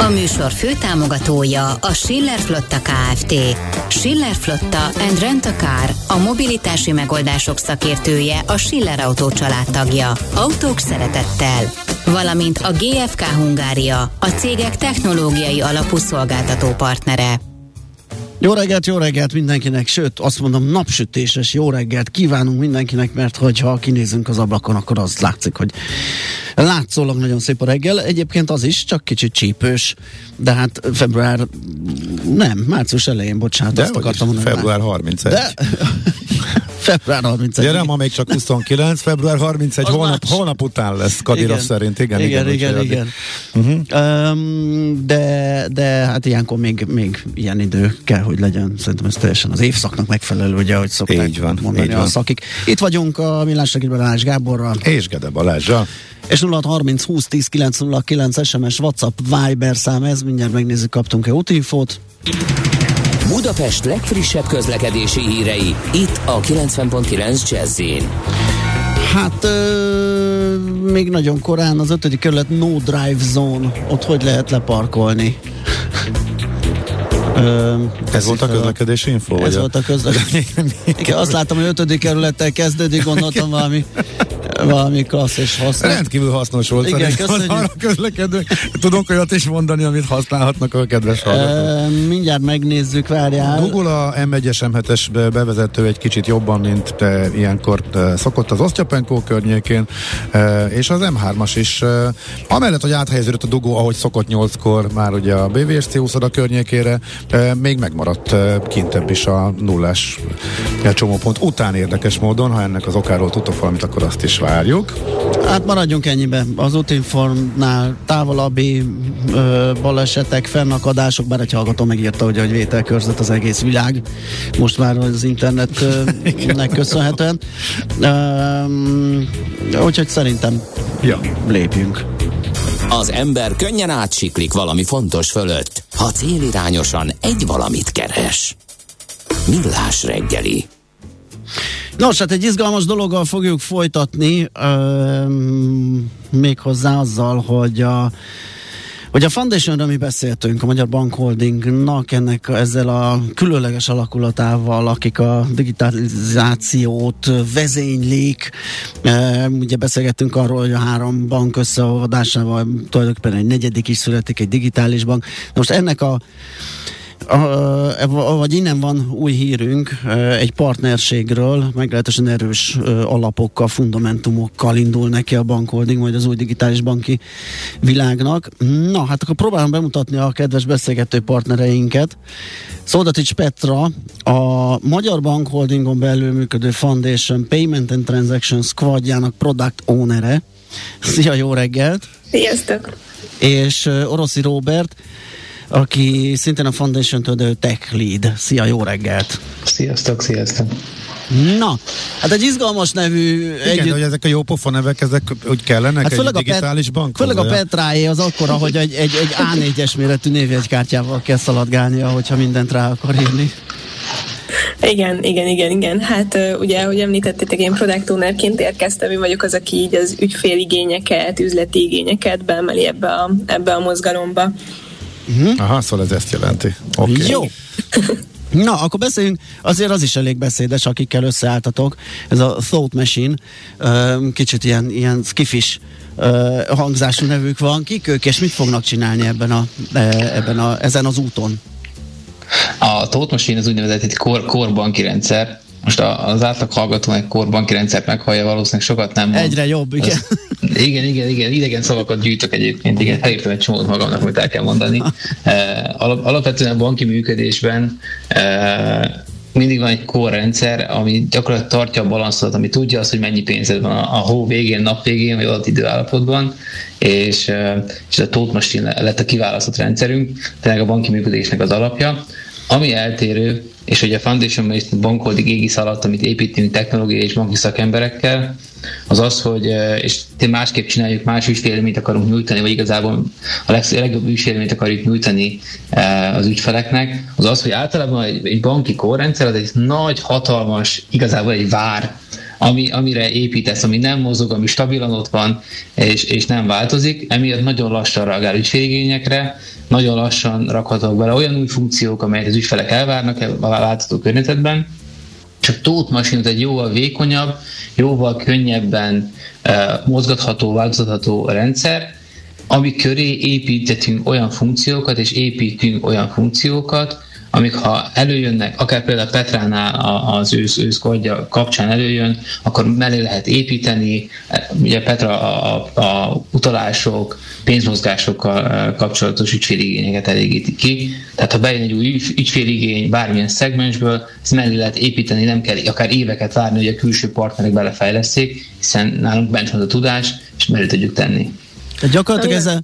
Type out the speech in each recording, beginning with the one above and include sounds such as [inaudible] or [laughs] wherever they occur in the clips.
A műsor főtámogatója a Schiller Flotta Kft. Schiller Flotta and Rent a Car, a mobilitási megoldások szakértője, a Schiller Autó családtagja. Autók szeretettel. Valamint a GFK Hungária, a cégek technológiai alapú szolgáltató partnere. Jó reggelt, jó reggelt mindenkinek, sőt azt mondom napsütéses jó reggelt kívánunk mindenkinek, mert hogyha kinézünk az ablakon, akkor az látszik, hogy látszólag nagyon szép a reggel. Egyébként az is, csak kicsit csípős, de hát február, nem, március elején, bocsánat, de azt akartam mondani. Február 31. De, [laughs] február 31. Gyere, ma még csak 29, február 31, Az holnap, más. holnap után lesz Kadirov Igen. szerint. Igen, igen, igen. igen. igen. Uh-huh. Um, de, de hát ilyenkor még, még ilyen idő kell, hogy legyen. Szerintem ez teljesen az évszaknak megfelelő, ugye, hogy szokták Így van, mondani így a van. szakik. Itt vagyunk a Millás reggeliben Gáborral, És Gede Balázsral. és 0630 20 10 909 SMS, WhatsApp, Viber szám, ez mindjárt megnézzük, kaptunk-e útinfót. Budapest legfrissebb közlekedési hírei, itt a 90.9 jazz Hát ö, még nagyon korán az ötödik kerület no drive zone, ott hogy lehet leparkolni? Ö, Ez volt a közlekedési info? Ez vagy volt a közlekedési. [laughs] Azt láttam, hogy ötödik kerülettel kezdődik, gondoltam valami, valami klassz és hasznos. Rendkívül hasznos volt Igen, szerintem köszönjük. arra közlekedő. Tudunk olyat is mondani, amit használhatnak a kedves hallgatók. Mindjárt megnézzük, várjál. Dugul a M1-es, M7-es be- bevezető egy kicsit jobban, mint te ilyenkor te szokott az Osztyapenkó környékén, e, és az M3-as is. e, Amellett, hogy áthelyeződött a dugó, ahogy szokott 8-kor már ugye a BVSC úszoda környékére, e, még megmaradt e, kintebb is a nullás csomópont után érdekes módon, ha ennek az okáról tudtok valamit, akkor azt is várjuk. Hát maradjunk ennyibe. Az útinformnál távolabbi ö, balesetek, fennakadások, bár egy hallgató megírta, hogy, hogy vételkörzet az egész világ. Most már az internetnek [laughs] köszönhetően. Üm, úgyhogy szerintem Ja. lépjünk. Az ember könnyen átsiklik valami fontos fölött, ha célirányosan egy valamit keres. Millás reggeli. Nos, hát egy izgalmas dologgal fogjuk folytatni, üm, méghozzá azzal, hogy a hogy a Foundationről mi beszéltünk, a Magyar Bank Holdingnak ennek ezzel a különleges alakulatával, akik a digitalizációt vezénylik. E, ugye beszélgettünk arról, hogy a három bank összeolvadásával tulajdonképpen egy negyedik is születik, egy digitális bank. Most ennek a a, vagy innen van új hírünk e, egy partnerségről, meglehetősen erős e, alapokkal, fundamentumokkal indul neki a bankholding, majd az új digitális banki világnak. Na, hát akkor próbálom bemutatni a kedves beszélgető partnereinket. Szódatics Petra, a Magyar Bank Holdingon belül működő Foundation Payment and Transaction Squadjának product ownere. Szia, jó reggelt! Sziasztok! És uh, Oroszi Robert, aki szintén a Foundation-től tech lead. Szia, jó reggelt! Sziasztok, sziasztok. Na, hát egy izgalmas nevű Igen, együtt... hogy ezek a jó pofa nevek, ezek úgy kellenek Hát egy főleg a, digitális Pet, bank. főleg a Petráé az akkora, hogy egy, egy, egy A4-es méretű névjegykártyával kell szaladgálnia, hogyha mindent rá akar írni. Igen, igen, igen, igen. Hát ugye, ahogy említettétek, én product ownerként érkeztem, én vagyok az, aki így az ügyféligényeket, üzleti igényeket beemeli ebbe a, ebbe a mozgalomba. Aha, szóval ez ezt jelenti. Okay. Jó. Na, akkor beszéljünk, azért az is elég beszédes, akikkel összeálltatok. Ez a Thought Machine, kicsit ilyen, ilyen skifis hangzású nevük van. Kik ők, és mit fognak csinálni ebben a, e, ebben a, ezen az úton? A Thought Machine az úgynevezett egy kor, korbanki rendszer. Most az átlag hallgató egy korbanki rendszert meghallja, valószínűleg sokat nem mond. Egyre jobb, igen. Az, [laughs] igen, igen, igen, idegen szavakat gyűjtök egyébként, igen, elírtam egy csomót magamnak, amit el kell mondani. [laughs] Eh, alap, alapvetően a banki működésben eh, mindig van egy core rendszer, ami gyakorlatilag tartja a balanszot, ami tudja azt, hogy mennyi pénzed van a, hó végén, nap végén, vagy adott időállapotban, és, eh, és a Thought Machine lett a kiválasztott rendszerünk, tényleg a banki működésnek az alapja. Ami eltérő, és hogy a Foundation is bankoldig égisz alatt, amit építünk technológiai és banki szakemberekkel, az az, hogy és te másképp csináljuk, más ügyfélményt akarunk nyújtani, vagy igazából a legjobb ügyfélményt akarjuk nyújtani az ügyfeleknek, az az, hogy általában egy, egy banki kórrendszer az egy nagy, hatalmas, igazából egy vár, ami, amire építesz, ami nem mozog, ami stabilan ott van, és, és nem változik, emiatt nagyon lassan reagál ügyféligényekre, nagyon lassan rakhatok bele olyan új funkciók, amelyet az ügyfelek elvárnak a változó környezetben, csak Tóth Machine egy jóval vékonyabb, jóval könnyebben uh, mozgatható, változható rendszer, ami köré építettünk olyan funkciókat, és építünk olyan funkciókat, amik ha előjönnek, akár például Petránál az ősz, őszkodja kapcsán előjön, akkor mellé lehet építeni, ugye Petra a, a, a utalások, pénzmozgásokkal kapcsolatos ügyféligényeket elégíti ki. Tehát ha bejön egy új ügyféligény bármilyen szegmensből, ezt mellé lehet építeni, nem kell akár éveket várni, hogy a külső partnerek belefejleszték, hiszen nálunk bent van a tudás, és mellé tudjuk tenni. Tehát gyakorlatilag ez a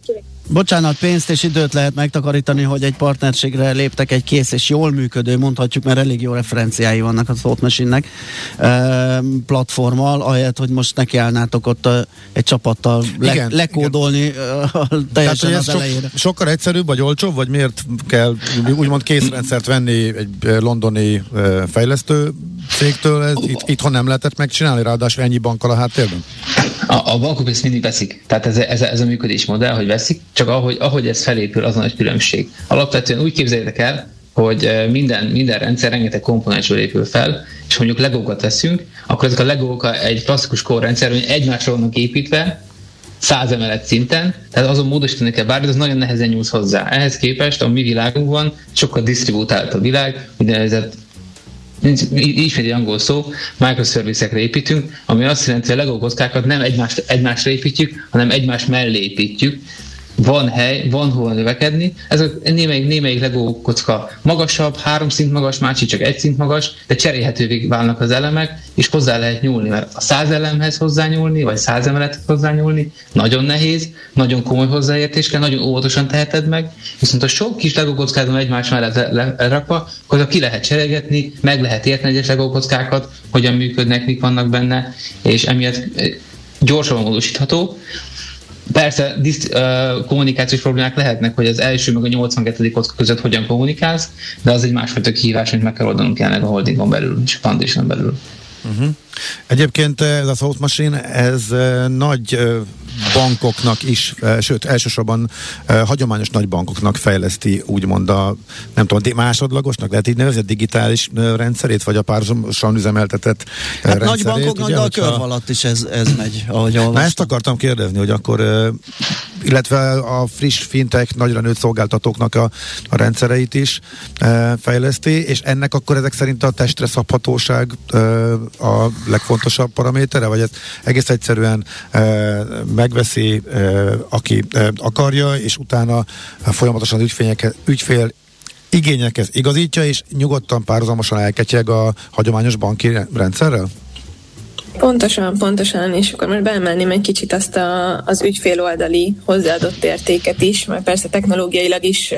bocsánat, pénzt és időt lehet megtakarítani, hogy egy partnerségre léptek egy kész és jól működő, mondhatjuk, mert elég jó referenciái vannak a Thought Machine-nek platformmal, ahelyett, hogy most nekiállnátok ott egy csapattal le, igen, lekódolni igen. teljesen Tehát, az elejére. Sokkal egyszerűbb, vagy olcsóbb, vagy miért kell úgymond készrendszert venni egy londoni fejlesztő cégtől, ez itt, itthon nem lehetett megcsinálni, ráadásul ennyi bankkal a háttérben? A, a bankok ezt mindig veszik. Tehát ez, ez, ez a működésmodell, hogy veszik, csak ahogy, ahogy ez felépül, az a nagy különbség. Alapvetően úgy képzeljétek el, hogy minden, minden rendszer rengeteg komponensből épül fel, és mondjuk legókat veszünk, akkor ezek a legók egy klasszikus korrendszer, hogy egymásra vannak építve, száz emelet szinten, tehát azon módosítani kell bármit, az nagyon nehezen nyúlsz hozzá. Ehhez képest a mi világunkban sokkal disztribútált a világ, úgynevezett ismét egy angol szó, microservice-ekre építünk, ami azt jelenti, hogy a Lego kockákat nem egymást, egymásra építjük, hanem egymás mellé építjük, van hely, van hova növekedni. Ez a némelyik, némelyik Lego kocka magasabb, három szint magas, másik csak egy szint magas, de cserélhetővé válnak az elemek, és hozzá lehet nyúlni, mert a száz elemhez hozzányúlni, vagy száz emelethez hozzányúlni nagyon nehéz, nagyon komoly hozzáértés kell, nagyon óvatosan teheted meg, viszont a sok kis Lego kockázom egymás mellett rakva, akkor ki lehet cserégetni, meg lehet érteni egyes Lego kockákat, hogyan működnek, mik vannak benne, és emiatt eh, gyorsan módosítható. Persze diszt, uh, kommunikációs problémák lehetnek, hogy az első meg a 82. kocka között hogyan kommunikálsz, de az egy másfajta kihívás, amit meg kell oldanunk jelenleg a holdingon belül és a foundation belül. Uh-huh. Egyébként ez a Thought Machine, ez nagy bankoknak is, uh, sőt elsősorban uh, hagyományos nagy bankoknak fejleszti úgymond a, nem tudom, másodlagosnak, lehet így nevezni, digitális uh, rendszerét, vagy a párhuzamosan üzemeltetett hát. Nagy bankoknak, de a körv alatt is ez, ez megy, ahogy Na ezt akartam kérdezni, hogy akkor illetve a friss fintek, nagyra nőtt szolgáltatóknak a, a rendszereit is fejleszti, és ennek akkor ezek szerint a testre szabhatóság a legfontosabb paramétere, vagy ez egész egyszerűen e, megveszi, aki akarja, és utána folyamatosan ügyfél, ügyfél igényekhez igazítja, és nyugodtan párhuzamosan elketyeg a hagyományos banki rendszerrel? Pontosan, pontosan, és akkor most beemelném egy kicsit azt a, az ügyfél oldali hozzáadott értéket is, mert persze technológiailag is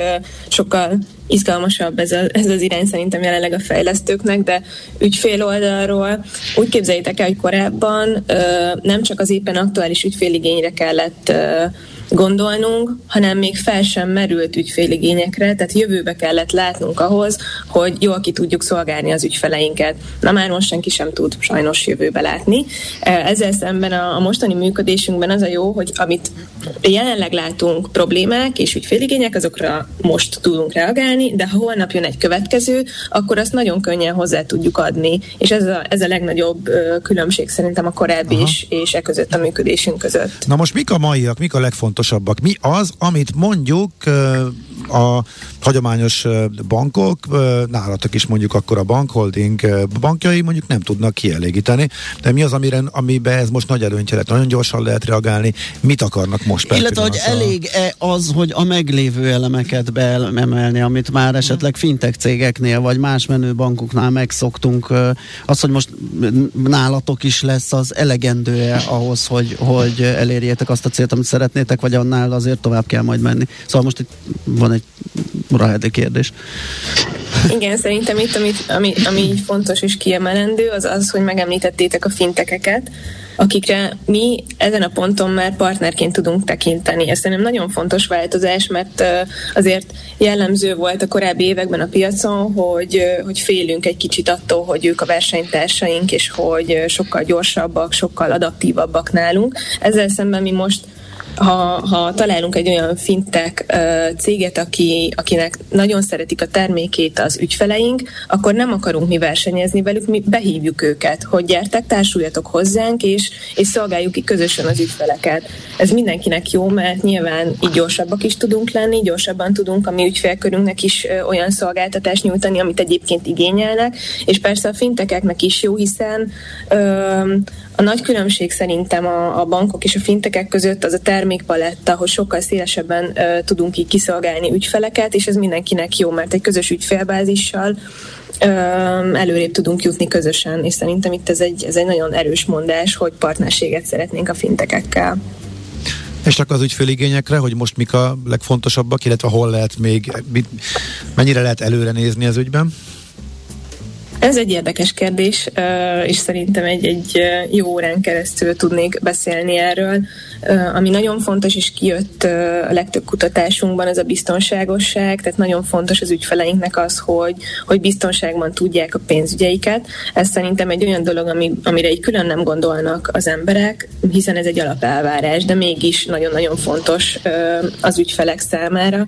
sokkal izgalmasabb ez, a, ez az irány szerintem jelenleg a fejlesztőknek, de ügyfél oldalról úgy képzeljétek el, hogy korábban nem csak az éppen aktuális ügyféligényre kellett gondolnunk, hanem még fel sem merült ügyféligényekre, tehát jövőbe kellett látnunk ahhoz, hogy jól ki tudjuk szolgálni az ügyfeleinket. Na már most senki sem tud sajnos jövőbe látni. E, ezzel szemben a, a mostani működésünkben az a jó, hogy amit jelenleg látunk problémák és ügyféligények, azokra most tudunk reagálni, de ha holnap jön egy következő, akkor azt nagyon könnyen hozzá tudjuk adni. És ez a, ez a legnagyobb különbség szerintem a korábbi és, és e között a működésünk között. Na most mik a maiak, mik a legfontosabb legfontosabbak. Mi az, amit mondjuk a hagyományos bankok, nálatok is mondjuk akkor a bankholding bankjai mondjuk nem tudnak kielégíteni, de mi az, amire, amiben ez most nagy előnyt jelent? Nagyon gyorsan lehet reagálni, mit akarnak most Illetve, hogy elég-e az, hogy a meglévő elemeket beemelni, amit már esetleg fintech cégeknél, vagy más menő bankoknál megszoktunk, az, hogy most nálatok is lesz, az elegendő-e ahhoz, hogy, hogy elérjétek azt a célt, amit szeretnétek, vagy annál azért tovább kell majd menni. Szóval most itt van egy rahedi kérdés. Igen, szerintem itt, amit, ami, ami fontos és kiemelendő, az az, hogy megemlítettétek a fintekeket, akikre mi ezen a ponton már partnerként tudunk tekinteni. Ez szerintem nagyon fontos változás, mert azért jellemző volt a korábbi években a piacon, hogy, hogy félünk egy kicsit attól, hogy ők a versenytársaink, és hogy sokkal gyorsabbak, sokkal adaptívabbak nálunk. Ezzel szemben mi most ha, ha találunk egy olyan fintek céget, aki, akinek nagyon szeretik a termékét az ügyfeleink, akkor nem akarunk mi versenyezni velük, mi behívjuk őket, hogy gyertek, társuljatok hozzánk, és, és szolgáljuk ki közösen az ügyfeleket. Ez mindenkinek jó, mert nyilván így gyorsabbak is tudunk lenni, gyorsabban tudunk a mi ügyfélkörünknek is olyan szolgáltatást nyújtani, amit egyébként igényelnek, és persze a fintekeknek is jó, hiszen uh, a nagy különbség szerintem a, a bankok és a fintekek között az a termékpaletta, hogy sokkal szélesebben uh, tudunk így kiszolgálni ügyfeleket, és ez mindenkinek jó, mert egy közös ügyfélbázissal előrébb tudunk jutni közösen, és szerintem itt ez egy, ez egy nagyon erős mondás, hogy partnerséget szeretnénk a fintekekkel. És csak az ügyféligényekre, hogy most mik a legfontosabbak, illetve hol lehet még, mennyire lehet előre nézni az ügyben? Ez egy érdekes kérdés, és szerintem egy, egy jó órán keresztül tudnék beszélni erről. Ami nagyon fontos, és kijött a legtöbb kutatásunkban, az a biztonságosság, tehát nagyon fontos az ügyfeleinknek az, hogy, hogy biztonságban tudják a pénzügyeiket. Ez szerintem egy olyan dolog, ami, amire egy külön nem gondolnak az emberek, hiszen ez egy alapelvárás, de mégis nagyon-nagyon fontos az ügyfelek számára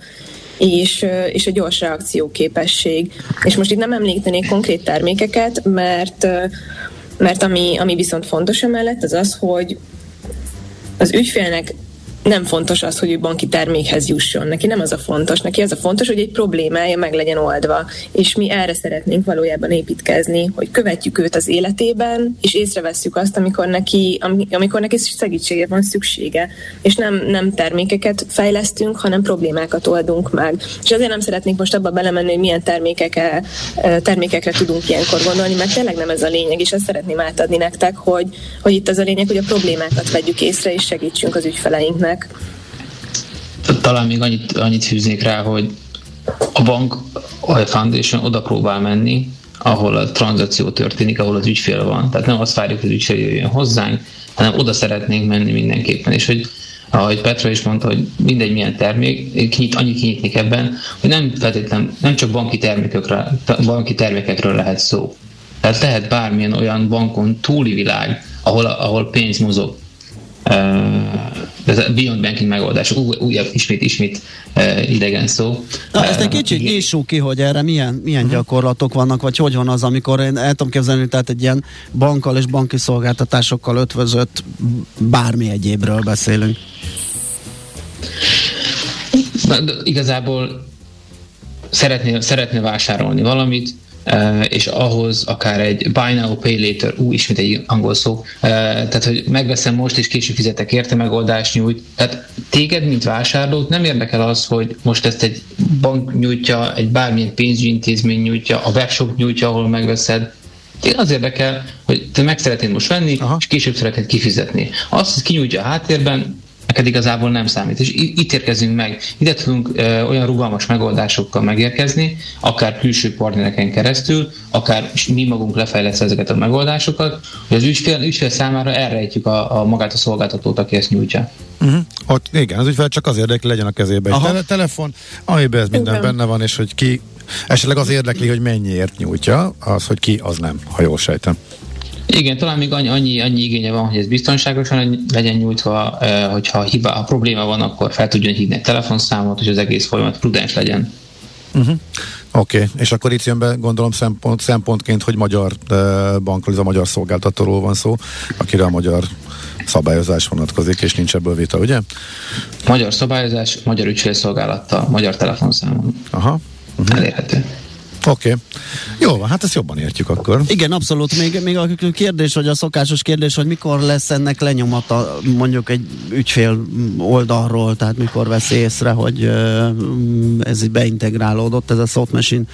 és, és a gyors reakcióképesség. És most itt nem említenék konkrét termékeket, mert, mert ami, ami viszont fontos emellett, az az, hogy az ügyfélnek nem fontos az, hogy ő banki termékhez jusson. Neki nem az a fontos. Neki az a fontos, hogy egy problémája meg legyen oldva. És mi erre szeretnénk valójában építkezni, hogy követjük őt az életében, és észrevesszük azt, amikor neki, amikor neki segítségre van szüksége. És nem, nem termékeket fejlesztünk, hanem problémákat oldunk meg. És azért nem szeretnék most abba belemenni, hogy milyen termékekre, termékekre tudunk ilyenkor gondolni, mert tényleg nem ez a lényeg, és ezt szeretném átadni nektek, hogy, hogy itt az a lényeg, hogy a problémákat vegyük észre, és segítsünk az ügyfeleinknek meg. Talán még annyit, annyit fűznék rá, hogy a bank, a Foundation oda próbál menni, ahol a tranzakció történik, ahol az ügyfél van. Tehát nem azt várjuk, hogy az ügyfél jöjjön hozzánk, hanem oda szeretnénk menni mindenképpen. És hogy ahogy Petra is mondta, hogy mindegy milyen termék, kinyit, annyit kinyitnék ebben, hogy nem feltétlenül, nem csak banki termékekről, banki termékekről lehet szó. Tehát lehet bármilyen olyan bankon túli világ, ahol, ahol pénz mozog ez a beyond banking megoldás, újabb, ismét, ismét idegen szó. Na, ezt egy kicsit nyissuk ki, hogy erre milyen, milyen uh-huh. gyakorlatok vannak, vagy hogy van az, amikor én el tudom képzelni, tehát egy ilyen bankkal és banki szolgáltatásokkal ötvözött bármi egyébről beszélünk. Na, igazából szeretné, szeretné vásárolni valamit, és ahhoz akár egy buy now, pay later, ú, ismét egy angol szó, tehát, hogy megveszem most, és később fizetek érte megoldást nyújt. Tehát téged, mint vásárlót nem érdekel az, hogy most ezt egy bank nyújtja, egy bármilyen pénzügyi intézmény nyújtja, a webshop nyújtja, ahol megveszed, én az érdekel, hogy te meg szeretnéd most venni, Aha. és később szeretnéd kifizetni. Azt, hogy kinyújtja a háttérben, neked igazából nem számít. És itt érkezünk meg. Ide tudunk ö, olyan rugalmas megoldásokkal megérkezni, akár külső partnereken keresztül, akár mi magunk lefejlesztve ezeket a megoldásokat, hogy az ügyfél, ügyfél számára elrejtjük a, a magát a szolgáltatót, aki ezt nyújtja. Uh-huh. Ott, igen, az ügyfél csak az érdekli, legyen a kezébe egy tele- telefon, amiben ez minden igen. benne van, és hogy ki esetleg az érdekli, hogy mennyiért nyújtja, az, hogy ki, az nem, ha jól sejtem. Igen, talán még annyi, annyi, annyi igénye van, hogy ez biztonságosan legyen nyújtva, hogyha hiba, ha probléma van, akkor fel tudjon hívni egy telefonszámot, hogy az egész folyamat prudens legyen. Uh-huh. Oké, okay. és akkor itt jön be, gondolom szempont, szempontként, hogy magyar bankról, ez a magyar szolgáltatóról van szó, akire a magyar szabályozás vonatkozik, és nincs ebből vita, ugye? Magyar szabályozás, magyar ügyfélszolgálattal, magyar telefonszámon. Aha. Uh-huh. Elérhető. Oké. Okay. Jó van, hát ezt jobban értjük akkor. Igen, abszolút. Még, még a kérdés, vagy a szokásos kérdés, hogy mikor lesz ennek lenyomata mondjuk egy ügyfél oldalról, tehát mikor vesz észre, hogy ez beintegrálódott, ez a soft machine,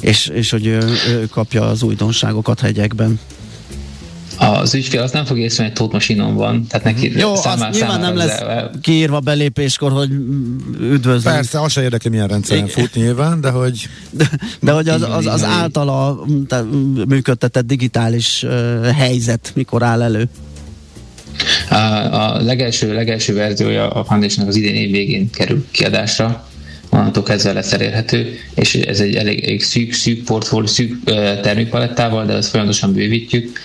és, és hogy ő, ő kapja az újdonságokat hegyekben. Az ügyfél azt nem fog észrevenni, hogy Tóth van, tehát neki Jó, számára, az nyilván nem lesz el... kiírva belépéskor, hogy üdvözlünk. Persze, az se érdekli, milyen rendszeren fut nyilván, de hogy... De, de hogy az, az, az általa működtetett digitális uh, helyzet mikor áll elő? A, a legelső, legelső verziója a foundation az idén év végén kerül kiadásra, onnantól kezdve lesz elérhető, és ez egy elég, elég szűk, szűk portfólió, szűk termékpalettával, de ezt folyamatosan bővítjük,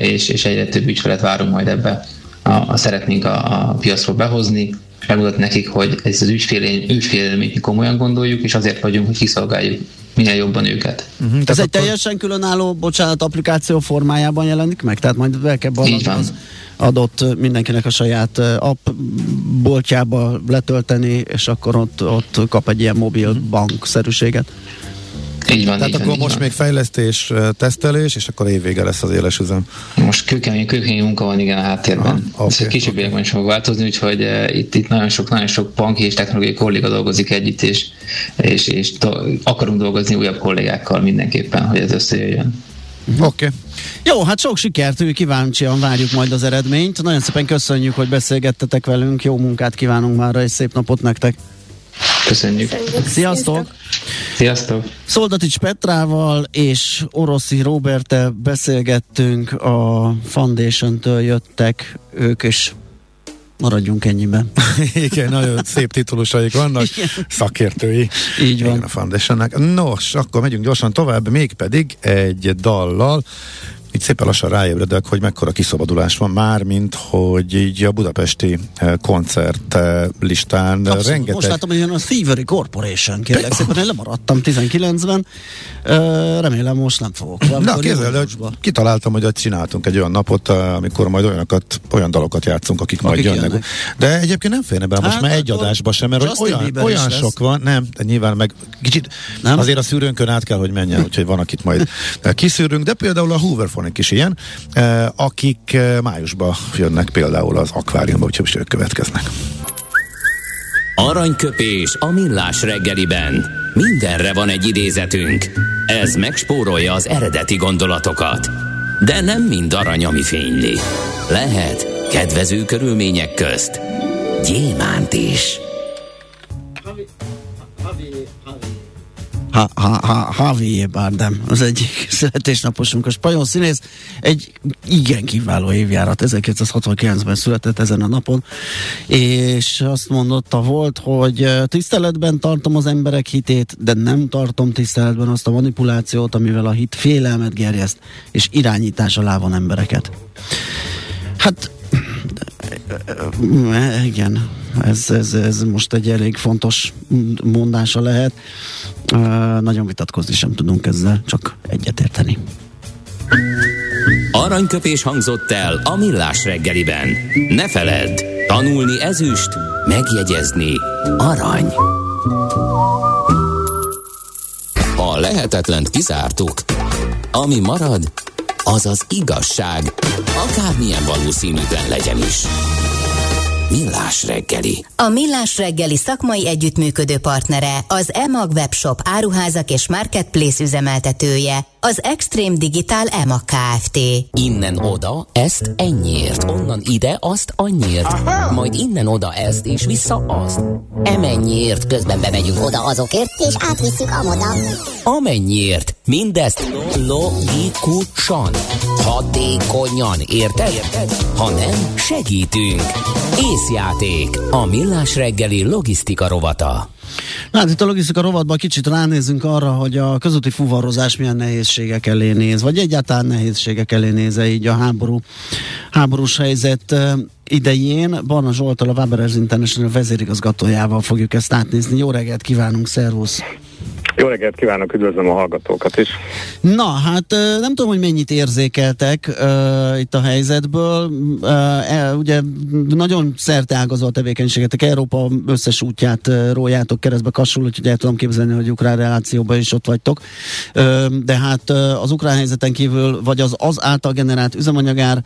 és, és egyre több ügyfelet várunk majd ebbe. A, a szeretnénk a, a piacról behozni, megmutatni nekik, hogy ez az ügyfél, ügyfélélményt mi komolyan gondoljuk, és azért vagyunk, hogy kiszolgáljuk minél jobban őket. Uh-huh, ez egy akkor... teljesen különálló, bocsánat, applikáció formájában jelenik meg? Tehát majd be kell az adott mindenkinek a saját app boltjába letölteni, és akkor ott, ott kap egy ilyen mobil mhm. bank-szerűséget. Így van, Tehát így akkor van, most van. még fejlesztés, tesztelés, és akkor évvége lesz az éles üzem. Most kőkemény, kőkemény munka van igen a háttérben. Aha, okay, Ez egy kicsit okay. is fog változni, úgyhogy uh, itt, itt nagyon sok, nagyon sok banki és technológiai kolléga dolgozik együtt, és, és, és do, akarunk dolgozni újabb kollégákkal mindenképpen, hogy ez összejöjjön. Oké. Okay. Jó, hát sok sikert, kíváncsian várjuk majd az eredményt. Nagyon szépen köszönjük, hogy beszélgettetek velünk, jó munkát kívánunk már, és szép napot nektek. Köszönjük. Sziasztok! Sziasztok! Szoldatics Petrával és Oroszi Robertel beszélgettünk, a Foundation-től jöttek ők, és maradjunk ennyiben. [laughs] Igen, nagyon szép titulusaik vannak, Igen. szakértői. Így van. Igen, a Foundationnek. Nos, akkor megyünk gyorsan tovább, mégpedig egy dallal, itt szépen lassan ráébredek, hogy mekkora kiszabadulás van már, mint hogy így a budapesti eh, koncert eh, listán Abszolút. rengeteg... Most látom, hogy jön a Thievery Corporation, kérlek szépen, én lemaradtam 19-ben, remélem most nem fogok. Na, kézzel, hogy kitaláltam, hogy csináltunk egy olyan napot, eh, amikor majd olyanokat, olyan dalokat játszunk, akik, akik majd jönnek. jönnek. De egyébként nem félne be most hát, már egy adásba sem, mert hogy olyan, olyan sok van, nem, de nyilván meg kicsit nem? azért a szűrőnkön át kell, hogy menjen, úgyhogy van, akit majd [laughs] kiszűrünk, de például a Hoover Symphonic is ilyen, eh, akik eh, májusban jönnek például az akváriumba, úgyhogy ők következnek. Aranyköpés a millás reggeliben. Mindenre van egy idézetünk. Ez megspórolja az eredeti gondolatokat. De nem mind arany, ami fényli. Lehet kedvező körülmények közt gyémánt is. Ha, ha, ha, Javier Bardem, az egyik [laughs] születésnaposunk, a spanyol színész, egy igen kiváló évjárat, 1969-ben született ezen a napon, és azt mondotta volt, hogy tiszteletben tartom az emberek hitét, de nem tartom tiszteletben azt a manipulációt, amivel a hit félelmet gerjeszt, és irányítás alá van embereket. Hát igen, ez, ez, ez most egy elég fontos mondása lehet. Nagyon vitatkozni sem tudunk ezzel, csak egyetérteni. Aranyköpés hangzott el a millás reggeliben. Ne feledd, tanulni ezüst, megjegyezni arany. A lehetetlent kizártuk. Ami marad, az az igazság, akármilyen valószínűtlen legyen is. Millás reggeli. A Millás reggeli szakmai együttműködő partnere az EMAG webshop áruházak és marketplace üzemeltetője, az Extreme Digital EMAG Kft. Innen oda, ezt ennyiért, onnan ide, azt annyiért, Aha. majd innen oda ezt, és vissza azt. Emennyiért, közben bemegyünk oda azokért, és átvisszük amoda. Amennyiért, mindezt logikusan, hatékonyan, érted? érted? Ha nem, segítünk. Észjáték, a millás reggeli logisztika rovata. Hát itt a logisztika rovatban kicsit ránézünk arra, hogy a közúti fuvarozás milyen nehézségek elé néz, vagy egyáltalán nehézségek elé néz így a háború, háborús helyzet idején. Barna Zsoltal, a Waberers International vezérigazgatójával fogjuk ezt átnézni. Jó reggelt kívánunk, szervusz! Jó reggelt kívánok, üdvözlöm a hallgatókat is. Na, hát nem tudom, hogy mennyit érzékeltek uh, itt a helyzetből. Uh, ugye nagyon ágazó a tevékenységetek, Európa összes útját uh, rójátok keresztbe kasul, úgyhogy el tudom képzelni, hogy ukrán relációban is ott vagytok. Uh, de hát uh, az ukrán helyzeten kívül, vagy az az által generált üzemanyagár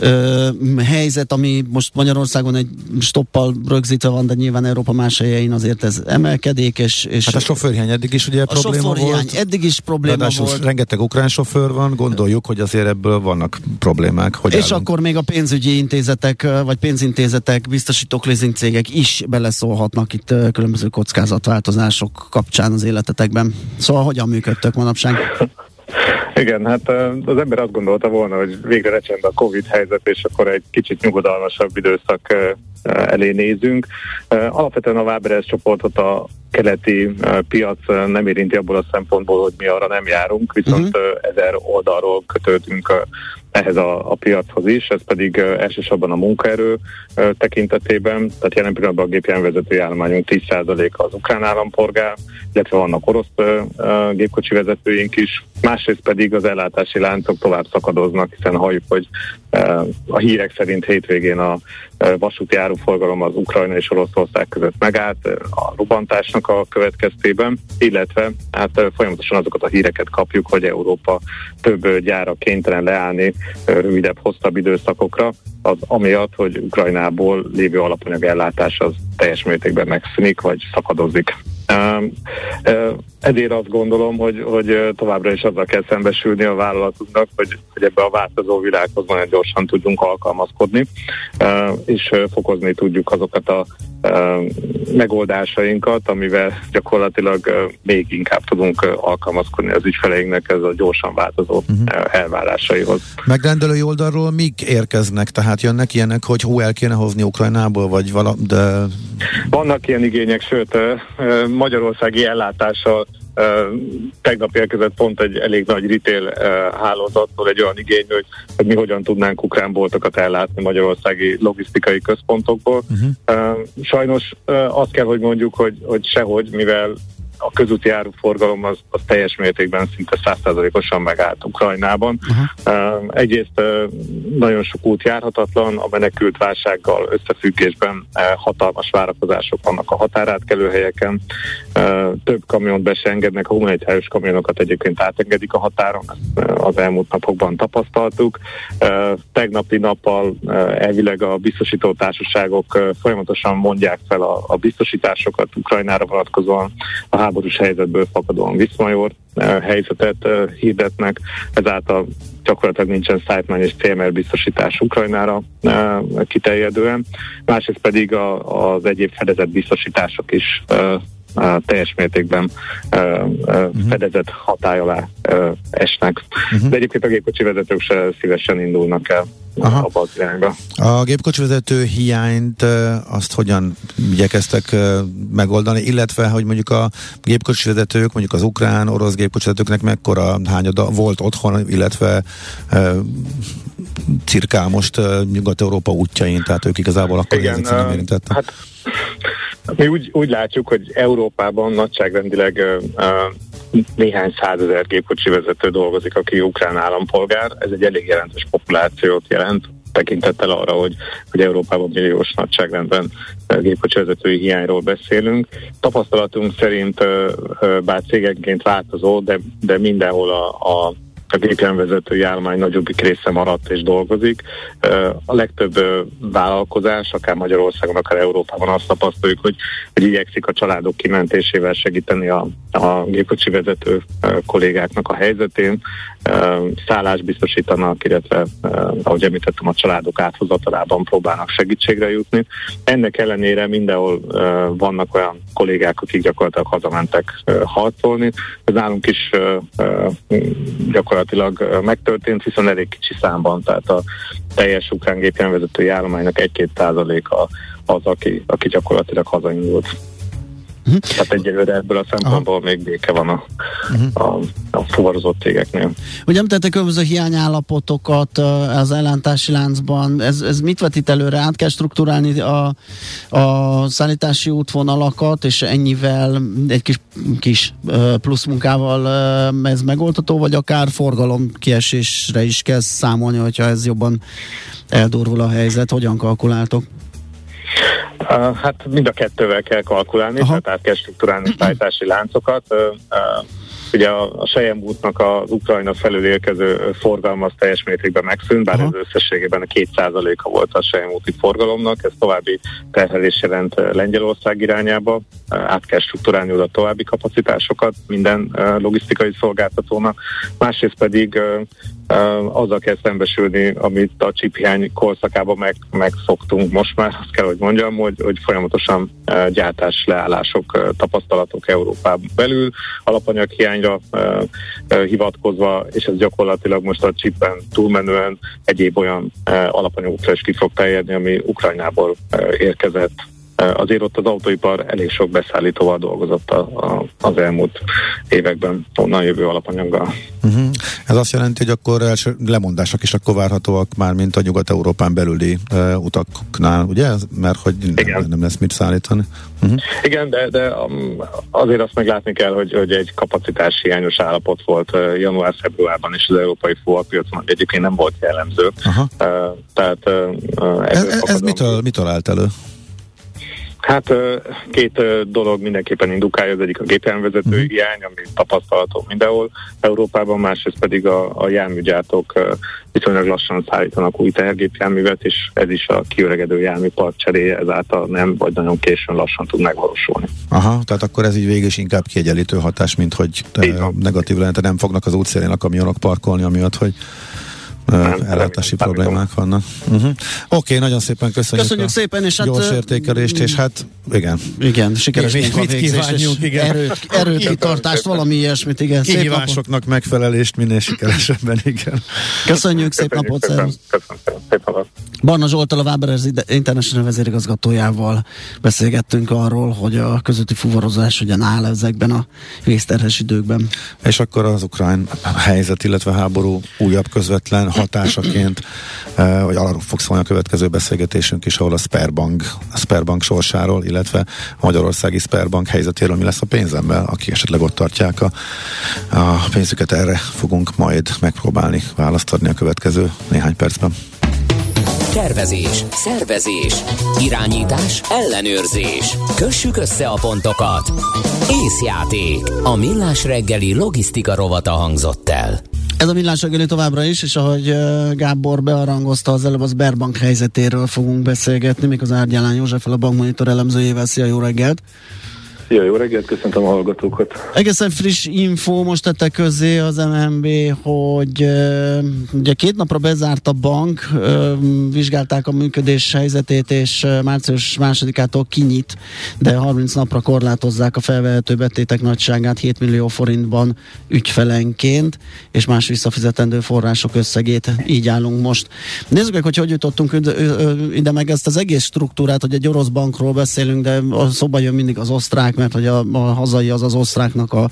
uh, helyzet, ami most Magyarországon egy stoppal rögzítve van, de nyilván Európa más helyein azért ez emelkedik. És, és hát a sofőrhiány eddig is ugye a probléma volt. Eddig is probléma Ráadásul volt. rengeteg ukrán sofőr van, gondoljuk, hogy azért ebből vannak problémák. Hogy és állunk? akkor még a pénzügyi intézetek, vagy pénzintézetek, biztosítók, leasing cégek is beleszólhatnak itt különböző kockázatváltozások kapcsán az életetekben. Szóval hogyan működtök manapság? Igen, hát az ember azt gondolta volna, hogy végre recsend a Covid helyzet, és akkor egy kicsit nyugodalmasabb időszak elé nézünk. Alapvetően a Waberers csoportot a keleti piac nem érinti abból a szempontból, hogy mi arra nem járunk, viszont uh-huh. ezer oldalról kötődünk ehhez a, a piachoz is, ez pedig elsősorban a munkaerő tekintetében, tehát jelen pillanatban a gépjárművezetői állományunk 10% az ukrán állampolgár, illetve vannak orosz gépkocsi vezetőink is, másrészt pedig az ellátási láncok tovább szakadoznak, hiszen halljuk, hogy ö, a hírek szerint hétvégén a ö, vasúti áruforgalom az Ukrajna és Oroszország között megállt ö, a robbantásnak a következtében, illetve hát folyamatosan azokat a híreket kapjuk, hogy Európa több gyára kénytelen leállni rövidebb, hosszabb időszakokra, az amiatt, hogy Ukrajnából lévő alapanyag ellátás az teljes mértékben megszűnik, vagy szakadozik. Ezért azt gondolom, hogy, hogy továbbra is azzal kell szembesülni a vállalatunknak, hogy, hogy ebbe a változó világhoz nagyon gyorsan tudjunk alkalmazkodni, és fokozni tudjuk azokat a megoldásainkat, amivel gyakorlatilag még inkább tudunk alkalmazkodni az ügyfeleinknek ez a gyorsan változó uh, elvárásaihoz. Megrendelői oldalról mik érkeznek? Tehát jönnek ilyenek, hogy hú, el kéne hozni Ukrajnából, vagy vala, de Vannak ilyen igények, sőt, magyarországi ellátással tegnap érkezett pont egy elég nagy retail hálózattól egy olyan igény, hogy, hogy mi hogyan tudnánk ukrán boltokat ellátni magyarországi logisztikai központokból. Uh-huh. Sajnos azt kell, hogy mondjuk, hogy, hogy sehogy, mivel a közúti áruforgalom az, az teljes mértékben szinte százszázalékosan megállt Ukrajnában. Uh-huh. Egyrészt uh, nagyon sok út járhatatlan, a menekült válsággal összefüggésben uh, hatalmas várakozások vannak a határátkelő helyeken. Uh, több kamiont be se engednek, a humanitárius kamionokat egyébként átengedik a határon, ezt uh, az elmúlt napokban tapasztaltuk. Uh, tegnapi nappal uh, elvileg a biztosító társaságok uh, folyamatosan mondják fel a, a biztosításokat Ukrajnára vonatkozóan a háborús helyzetből fakadóan viszmajor helyzetet hirdetnek, ezáltal gyakorlatilag nincsen szájtmány és CMR biztosítás Ukrajnára uh, kiterjedően. Másrészt pedig a, az egyéb fedezett biztosítások is teljes mértékben uh, fedezett hatály alá esnek. Uh-huh. De egyébként a gépkocsi vezetők se szívesen indulnak el Aha. abba az irányba. A gépkocsivezető hiányt azt hogyan igyekeztek megoldani, illetve hogy mondjuk a gépkocsivezetők, mondjuk az ukrán, orosz gépkocsivezetőknek mekkora hányada volt otthon, illetve ö, cirkál most Nyugat-Európa útjain, tehát ők igazából akkor Igen, ezek nem ö, érintettek. hát mi úgy, úgy látjuk, hogy Európában nagyságrendileg néhány százezer gépkocsi vezető dolgozik, aki ukrán állampolgár. Ez egy elég jelentős populációt jelent tekintettel arra, hogy, hogy Európában milliós nagyságrendben ö, gépkocsi vezetői hiányról beszélünk. Tapasztalatunk szerint, bár cégenként változó, de, de mindenhol a, a a gépjárművezetői állomány nagyobbik része maradt és dolgozik. A legtöbb vállalkozás, akár Magyarországon, akár Európában azt tapasztaljuk, hogy, hogy igyekszik a családok kimentésével segíteni a, a gépkocsi vezető kollégáknak a helyzetén. Szállást biztosítanak, illetve, ahogy említettem, a családok áthozatalában próbálnak segítségre jutni. Ennek ellenére mindenhol vannak olyan kollégák, akik gyakorlatilag hazamentek harcolni. Ez nálunk is gyakorlatilag megtörtént, viszont elég kicsi számban, tehát a teljes ukrán gépjárművezetői állománynak 1-2 százaléka az, aki, aki gyakorlatilag hazaindult. Mhm. Tehát egyelőre ebből a szempontból még béke van a, a, a fuvarozott cégeknél. Ugye említettek különböző hiányállapotokat ö, az ellátási láncban. Ez, ez mit vetít előre? Át kell struktúrálni a, a szállítási útvonalakat, és ennyivel egy kis, kis ö, plusz munkával ö, ez megoldható, vagy akár forgalom kiesésre is kell számolni, hogyha ez jobban eldurvul a helyzet. Hogyan kalkuláltok? Hát mind a kettővel kell kalkulálni, Aha. tehát át kell struktúrálni szállítási láncokat. Uh, uh, ugye a, a Sejem útnak az Ukrajna felül érkező forgalma az teljes mértékben megszűnt, bár Aha. ez összességében a két százaléka volt a Sejem úti forgalomnak, ez további terhelés jelent Lengyelország irányába, át kell struktúrálni oda további kapacitásokat minden logisztikai szolgáltatónak, másrészt pedig azzal kell szembesülni, amit a csiphiány korszakában meg, megszoktunk. Most már, azt kell, hogy mondjam, hogy, hogy folyamatosan gyártás leállások, tapasztalatok Európában belül, alapanyaghiányra hivatkozva, és ez gyakorlatilag most a csipen túlmenően egyéb olyan alapanyagokra is ki fog terjedni, ami Ukrajnából érkezett azért ott az autóipar elég sok beszállítóval dolgozott a, a, az elmúlt években onnan jövő alapanyaggal. Uh-huh. Ez azt jelenti, hogy akkor első lemondások is akkor várhatóak már, mint a Nyugat-Európán belüli uh, utaknál, ugye? Mert hogy nem, nem lesz mit szállítani. Uh-huh. Igen, de, de um, azért azt meglátni kell, hogy, hogy egy kapacitás hiányos állapot volt uh, január-februárban is az európai fuvarpiacon, egyébként nem volt jellemző. Uh-huh. Uh, tehát uh, ez, ez mitől, mitől állt elő? Hát két dolog mindenképpen indukálja, az egyik a gépjárművezető uh-huh. hiány, ami tapasztalható mindenhol Európában, másrészt pedig a, a járműgyártók viszonylag lassan szállítanak új tehergépjárművet, és ez is a kiöregedő járműpark cseréje ezáltal nem, vagy nagyon későn lassan tud megvalósulni. Aha, tehát akkor ez így végig is inkább kiegyenlítő hatás, mint hogy negatív lenne, nem fognak az útszélén a kamionok parkolni, amiatt, hogy ellátási problémák vannak. Uh-huh. Oké, okay, nagyon szépen köszönjük, köszönjük szépen, és hát, gyors értékelést, és hát igen. Igen, sikeres mit, mit kívánjunk, igen. Erőt, erőt kitartást, valami ilyesmit, igen. Kihívásoknak megfelelést minél sikeresebben, igen. Köszönjük, szép napot, szervusz. Barna Zsoltal, a Váberes International vezérigazgatójával beszélgettünk arról, hogy a közötti fuvarozás ugyan áll ezekben a vészterhes időkben. És akkor az ukrán helyzet, illetve háború újabb közvetlen hatásaként, vagy arról fog szólni a következő beszélgetésünk is, ahol a Sperbank, a Sperbank sorsáról, illetve a Magyarországi Sperbank helyzetéről, mi lesz a pénzemmel, aki esetleg ott tartják a, a pénzüket, erre fogunk majd megpróbálni választ adni a következő néhány percben. Tervezés, szervezés, irányítás, ellenőrzés. Kössük össze a pontokat. Észjáték. A millás reggeli logisztika rovata hangzott el. Ez a millás reggeli továbbra is, és ahogy Gábor bearangozta az előbb, az Berbank helyzetéről fogunk beszélgetni, még az Árgyalán József, a bankmonitor elemzőjével. Szia, jó reggelt! Szia, jó reggelt, köszöntöm a hallgatókat. Egészen friss info, most tette közé az MNB, hogy ugye két napra bezárt a bank, vizsgálták a működés helyzetét, és március másodikától kinyit, de 30 napra korlátozzák a felvehető betétek nagyságát 7 millió forintban ügyfelenként, és más visszafizetendő források összegét. Így állunk most. Nézzük meg, hogy hogy jutottunk ide meg ezt az egész struktúrát, hogy egy orosz bankról beszélünk, de a szoba jön mindig az osztrák, mert hogy a, a hazai az az osztráknak a,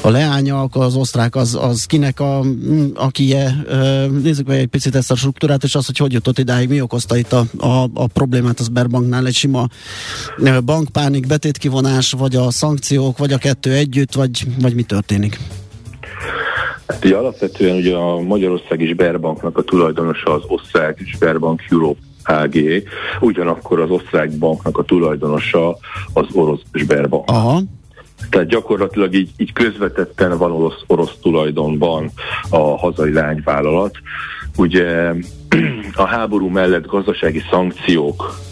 a leánya, akkor az osztrák az, az kinek a, akije. Nézzük meg egy picit ezt a struktúrát, és az, hogy hogy jutott idáig, mi okozta itt a, a, a problémát az Sberbanknál, egy sima bankpánik, betétkivonás, vagy a szankciók, vagy a kettő együtt, vagy, vagy mi történik? Hát ugye alapvetően ugye a Magyarországi Sberbanknak a tulajdonosa az osztrák Sberbank Europe AG, ugyanakkor az osztrák banknak a tulajdonosa az orosz Sberbank. Aha. Tehát gyakorlatilag így, így közvetetten van orosz, orosz tulajdonban a hazai lányvállalat. Ugye [clears throat] a háború mellett gazdasági szankciók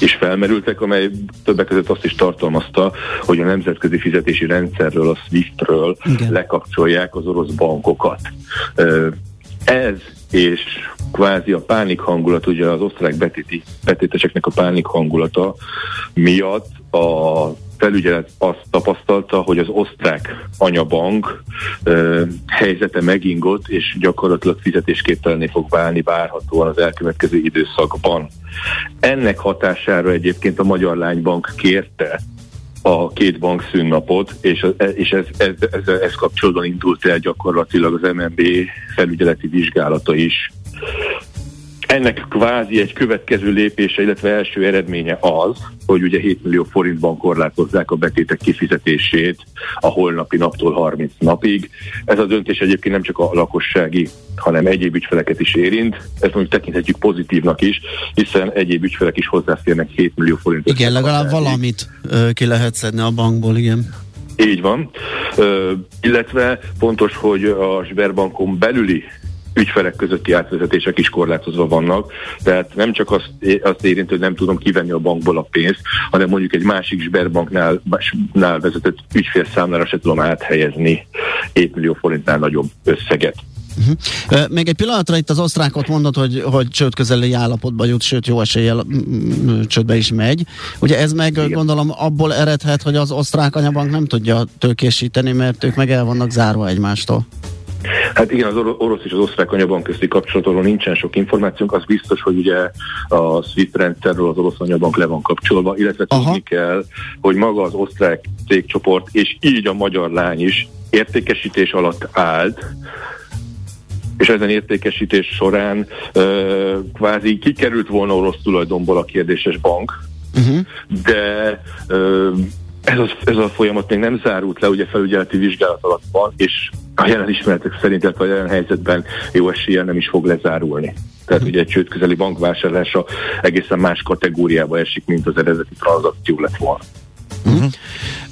is felmerültek, amely többek között azt is tartalmazta, hogy a nemzetközi fizetési rendszerről, a SWIFT-ről Igen. lekapcsolják az orosz bankokat. Ez és kvázi a pánik hangulat, ugye az osztrák betéti, betéteseknek a pánik hangulata miatt a felügyelet azt tapasztalta, hogy az osztrák anyabank ö, helyzete megingott, és gyakorlatilag fizetésképtelenné fog válni várhatóan az elkövetkező időszakban. Ennek hatására egyébként a Magyar Lánybank kérte a két bank szünnapot, és, és ez, ez, ez, ez kapcsolatban indult el gyakorlatilag az MNB felügyeleti vizsgálata is. Ennek kvázi egy következő lépése, illetve első eredménye az, hogy ugye 7 millió forintban korlátozzák a betétek kifizetését a holnapi naptól 30 napig. Ez a döntés egyébként nem csak a lakossági, hanem egyéb ügyfeleket is érint. Ezt mondjuk tekinthetjük pozitívnak is, hiszen egyéb ügyfelek is hozzáférnek 7 millió forint. Igen, legalább valamit ö, ki lehet szedni a bankból, igen. Így van. Ö, illetve fontos, hogy a Sberbankon belüli ügyfelek közötti átvezetések is korlátozva vannak, tehát nem csak azt, azt érint, hogy nem tudom kivenni a bankból a pénzt, hanem mondjuk egy másik Sberbanknál nál vezetett ügyfél számlára se tudom áthelyezni 7 millió forintnál nagyobb összeget. Uh-huh. Még egy pillanatra itt az osztrákot mondod, hogy, hogy csőd közeli állapotba jut, sőt jó eséllyel csődbe is megy. Ugye ez meg Igen. gondolom abból eredhet, hogy az osztrák anyabank nem tudja tőkésíteni, mert ők meg el vannak zárva egymástól. Hát igen, az orosz és az osztrák anyabank közti kapcsolatról nincsen sok információnk, az biztos, hogy ugye a SWIFT rendszerről az orosz anyabank le van kapcsolva, illetve Aha. tudni kell, hogy maga az osztrák cégcsoport, és így a magyar lány is értékesítés alatt állt, és ezen értékesítés során ö, kvázi kikerült volna orosz tulajdonból a kérdéses bank, uh-huh. de ö, ez a, ez a folyamat még nem zárult le, ugye felügyeleti vizsgálat alatt van, és a jelen ismeretek szerint, illetve a jelen helyzetben jó eséllyel nem is fog lezárulni. Tehát ugye egy csőd közeli bankvásárlása egészen más kategóriába esik, mint az eredeti tranzakció lett volna. Uh-huh.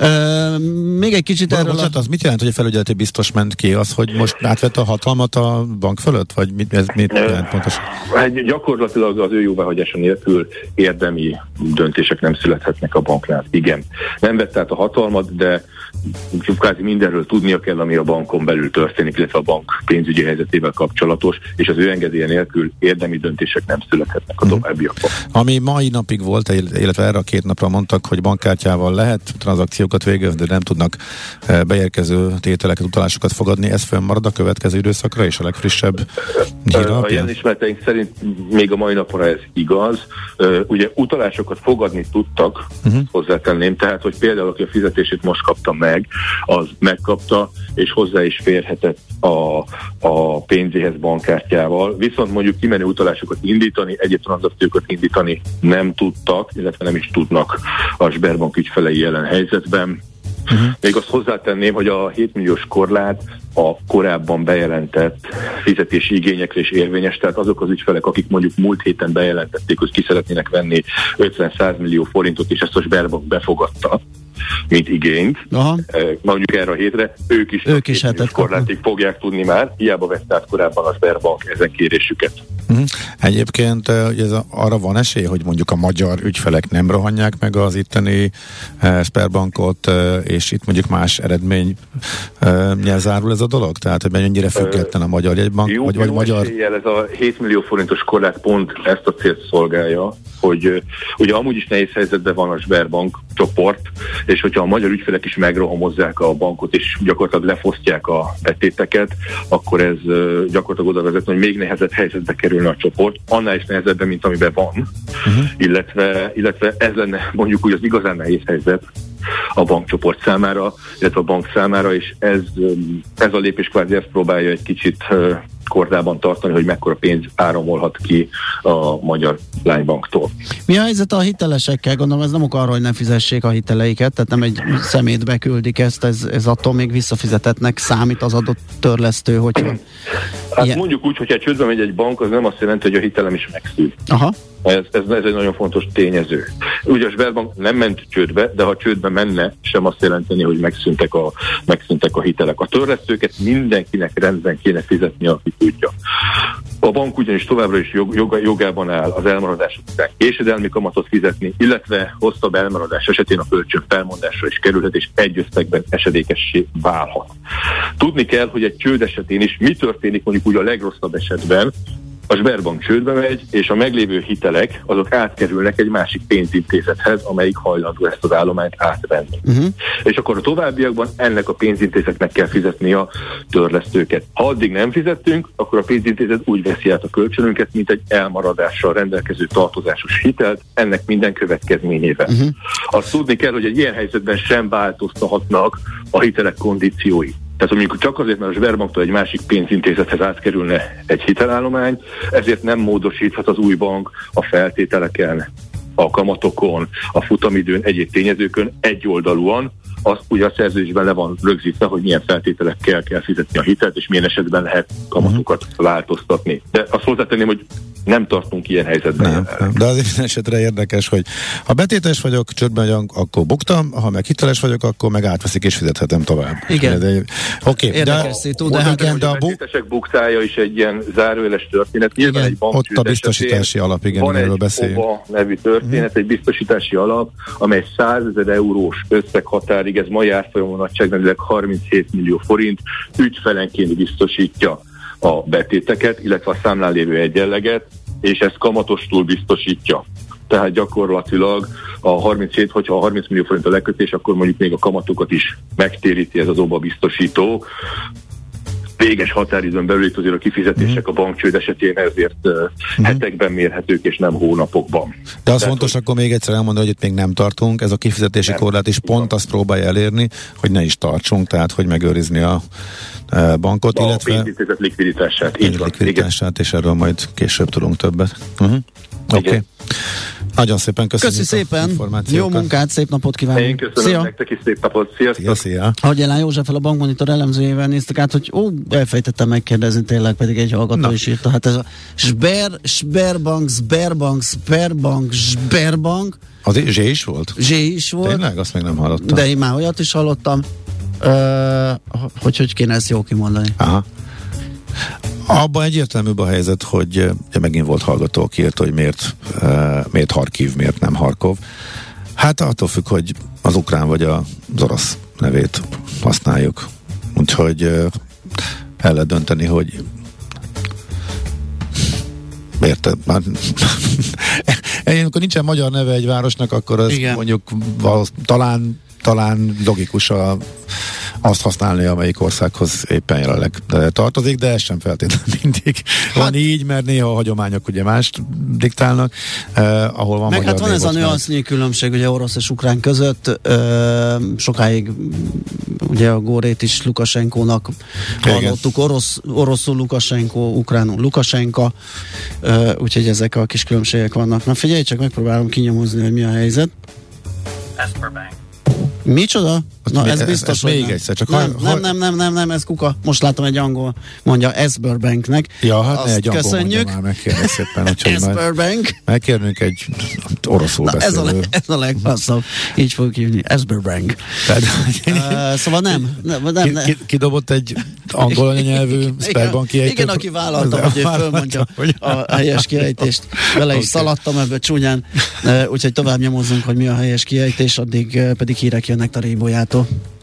Uh, még egy kicsit erről... Bocsánat, az mit jelent, hogy a felügyeleti biztos ment ki? Az, hogy most átvette a hatalmat a bank fölött? Vagy mit, ez mit jelent pontosan? Hát gyakorlatilag az ő jóváhagyása nélkül érdemi döntések nem születhetnek a banknál. Igen. Nem vette át a hatalmat, de kvázi mindenről tudnia kell, ami a bankon belül történik, illetve a bank pénzügyi helyzetével kapcsolatos, és az ő engedélye nélkül érdemi döntések nem születhetnek a mhm. továbbiakban. Ami mai napig volt, illetve erre a két napra mondtak, hogy bankkártyával lehet tranzakciókat végezni, de nem tudnak eh, beérkező tételeket, utalásokat fogadni. Ez fönnmarad a következő időszakra és a legfrissebb hír A ilyen ismereteink szerint még a mai napra ez igaz. Ugye utalásokat fogadni tudtak, uh-huh. hozzátenném, tehát hogy például aki a fizetését most kapta meg, az megkapta, és hozzá is férhetett a, a pénzéhez bankkártyával. Viszont mondjuk kimenő utalásokat indítani, egyéb tranzakciókat indítani nem tudtak, illetve nem is tudnak a Sberbank ügyfelei jelen helyzetben. Uh-huh. Még azt hozzátenném, hogy a 7 milliós korlát a korábban bejelentett fizetési igényekre is érvényes, tehát azok az ügyfelek, akik mondjuk múlt héten bejelentették, hogy ki szeretnének venni 50-100 millió forintot, és ezt a Sberbank befogadta, mint igényt, Aha. Eh, mondjuk erre a hétre, ők is, ők is korlátig fogják tudni már, hiába vett át korábban a Sberbank ezen kérésüket. Uh-huh. Egyébként eh, ez arra van esély, hogy mondjuk a magyar ügyfelek nem rohanják meg az itteni uh, Sberbankot, uh, és itt mondjuk más eredmény uh, zárul ez a dolog? Tehát, hogy mennyire független a magyar jegybank? Jó, vagy, vagy jó magyar... ez a 7 millió forintos korlát pont ezt a célt szolgálja, hogy ugye amúgy is nehéz helyzetben van a Sberbank csoport, és hogyha a magyar ügyfelek is megrohamozzák a bankot, és gyakorlatilag lefosztják a betéteket, akkor ez gyakorlatilag oda vezet, hogy még nehezebb helyzetbe kerülne a csoport, annál is nehezebben, mint amiben van, uh-huh. illetve, illetve ez lenne mondjuk úgy az igazán nehéz helyzet, a bankcsoport számára, illetve a bank számára, és ez, ez a lépés kvázi ezt próbálja egy kicsit kordában tartani, hogy mekkora pénz áramolhat ki a magyar lánybanktól. Mi a helyzet a hitelesekkel? Gondolom ez nem ok arra, hogy ne fizessék a hiteleiket, tehát nem egy szemét beküldik ezt, ez, ez attól még visszafizetetnek számít az adott törlesztő, hogyha... Hát ilyen... mondjuk úgy, hogyha csődbe megy egy bank, az nem azt jelenti, hogy a hitelem is megszűnt. Aha. Ez, ez, ez egy nagyon fontos tényező. Ugye a Sberbank nem ment csődbe, de ha csődbe menne, sem azt jelenteni, hogy megszűntek a, megszűntek a hitelek. A törlesztőket mindenkinek rendben kéne fizetni, aki tudja. A bank ugyanis továbbra is jog, jog, jogában áll az elmaradás után késedelmi kamatot fizetni, illetve hosszabb elmaradás esetén a kölcsön felmondásra is kerülhet, és egy összegben esedékessé válhat. Tudni kell, hogy egy csőd esetén is mi történik mondjuk úgy a legrosszabb esetben, a Sberbank csődbe megy, és a meglévő hitelek azok átkerülnek egy másik pénzintézethez, amelyik hajlandó ezt az állományt átvenni. Uh-huh. És akkor a továbbiakban ennek a pénzintézetnek kell fizetni a törlesztőket. Ha addig nem fizettünk, akkor a pénzintézet úgy veszi át a kölcsönünket, mint egy elmaradással rendelkező tartozásos hitelt, ennek minden következményével. Uh-huh. Azt tudni kell, hogy egy ilyen helyzetben sem változtathatnak a hitelek kondíciói. Tehát mondjuk csak azért, mert a Sberbanktól egy másik pénzintézethez átkerülne egy hitelállomány, ezért nem módosíthat az új bank a feltételeken, a kamatokon, a futamidőn, egyéb tényezőkön egyoldalúan, az ugye a szerződésben le van rögzítve, hogy milyen feltételekkel kell fizetni a hitelt, és milyen esetben lehet kamatokat uh-huh. változtatni. De azt hozzátenném, hogy nem tartunk ilyen helyzetben. Nem, nem. De az esetre érdekes, hogy ha betétes vagyok, csődben vagyok, akkor buktam, ha meg hiteles vagyok, akkor meg átveszik és fizethetem tovább. Igen. De, oké, Érdekes de, szitu, de hát igen, de a a bu- betétesek buktája is egy ilyen zárójeles történet. Nyilván Igen. egy bank ott a biztosítási esetén alap, igen, van erről egy beszéljünk. OBA nevű történet, egy biztosítási alap, amely 100 ezer eurós összeghatárig, ez mai árfolyamon nagyságrendileg 37 millió forint, ügyfelenként biztosítja a betéteket, illetve a számlán lévő egyenleget, és ezt kamatostul biztosítja. Tehát gyakorlatilag a 37, hogyha a 30 millió forint a lekötés, akkor mondjuk még a kamatokat is megtéríti ez az OBA biztosító. Véges határidőn belül itt azért a kifizetések a bankcsőd esetén ezért uh, hetekben mérhetők, és nem hónapokban. de az Tehát, fontos hogy- akkor még egyszer elmondani, hogy itt még nem tartunk, ez a kifizetési Nem. korlát is pont azt próbálja elérni, hogy ne is tartsunk, tehát hogy megőrizni a bankot, a illetve pénzintézet likviditását. Így van. Likviditását, és erről majd később tudunk többet. Uh-huh. Oké. Okay. Nagyon szépen köszönjük Köszi a szépen, jó munkát, szép napot Én kívánunk. köszönöm Szia! nektek is szép napot. Sziasztok! Szia, szia. Ahogy Elán József a bankmonitor elemzőjével néztük át, hogy ó, elfejtettem megkérdezni, tényleg pedig egy hallgató Na. is írta. Hát ez a Sber, Sberbank, Sberbank, Sberbank, Sberbank, Az Zsé is volt? Z is volt, Tényleg? Azt még nem hallottam. de én már olyat is hallottam. Ö, hogy hogy kéne ezt jól kimondani? Aha. Abban egyértelműbb a helyzet, hogy eh, megint volt hallgató, aki írta, hogy miért, uh, miért Harkiv, miért nem Harkov. Hát attól függ, hogy az ukrán vagy az orosz nevét használjuk. Úgyhogy uh, el lehet dönteni, hogy Érted? Már [laughs] amikor nincsen magyar neve egy városnak, akkor az Igen. mondjuk valósz, talán, talán logikus a, azt használni, amelyik országhoz éppen jelenleg de tartozik, de ez sem feltétlenül mindig hát, van így, mert néha a hagyományok ugye mást diktálnak, eh, ahol van Meg hát van ez a nüansznyi különbség ugye orosz és ukrán között. Ö, sokáig ugye a Górét is Lukasenkónak Igen. hallottuk, orosz, oroszul Lukasenko, ukránul Lukasenka, ö, úgyhogy ezek a kis különbségek vannak. Na figyelj, csak megpróbálom kinyomozni, hogy mi a helyzet. Micsoda? Na ez biztos, ez még nem. egyszer, csak nem, ha- nem, nem, nem, nem, nem, ez kuka. Most látom egy angol, mondja Esberbanknek. Ja, hát ne egy angol mondja köszönjük. már meg, kérlek szépen, [laughs] Esberbank. megkérnünk egy oroszul Na, ez a, beszélő. leg, ez a legbasszabb. Így fogjuk hívni. Esberbank. Uh, [laughs] szóval nem. nem, nem, ki, nem. ki, kidobott egy angol anyanyelvű Sperbank igen, igen, aki vállalta, hogy ő fölmondja a helyes kiejtést. Vele is szaladtam ebbe csúnyán, úgyhogy tovább nyomozunk, hogy mi a helyes kiejtés, addig pedig hírek jönnek a Rébójától. pronto.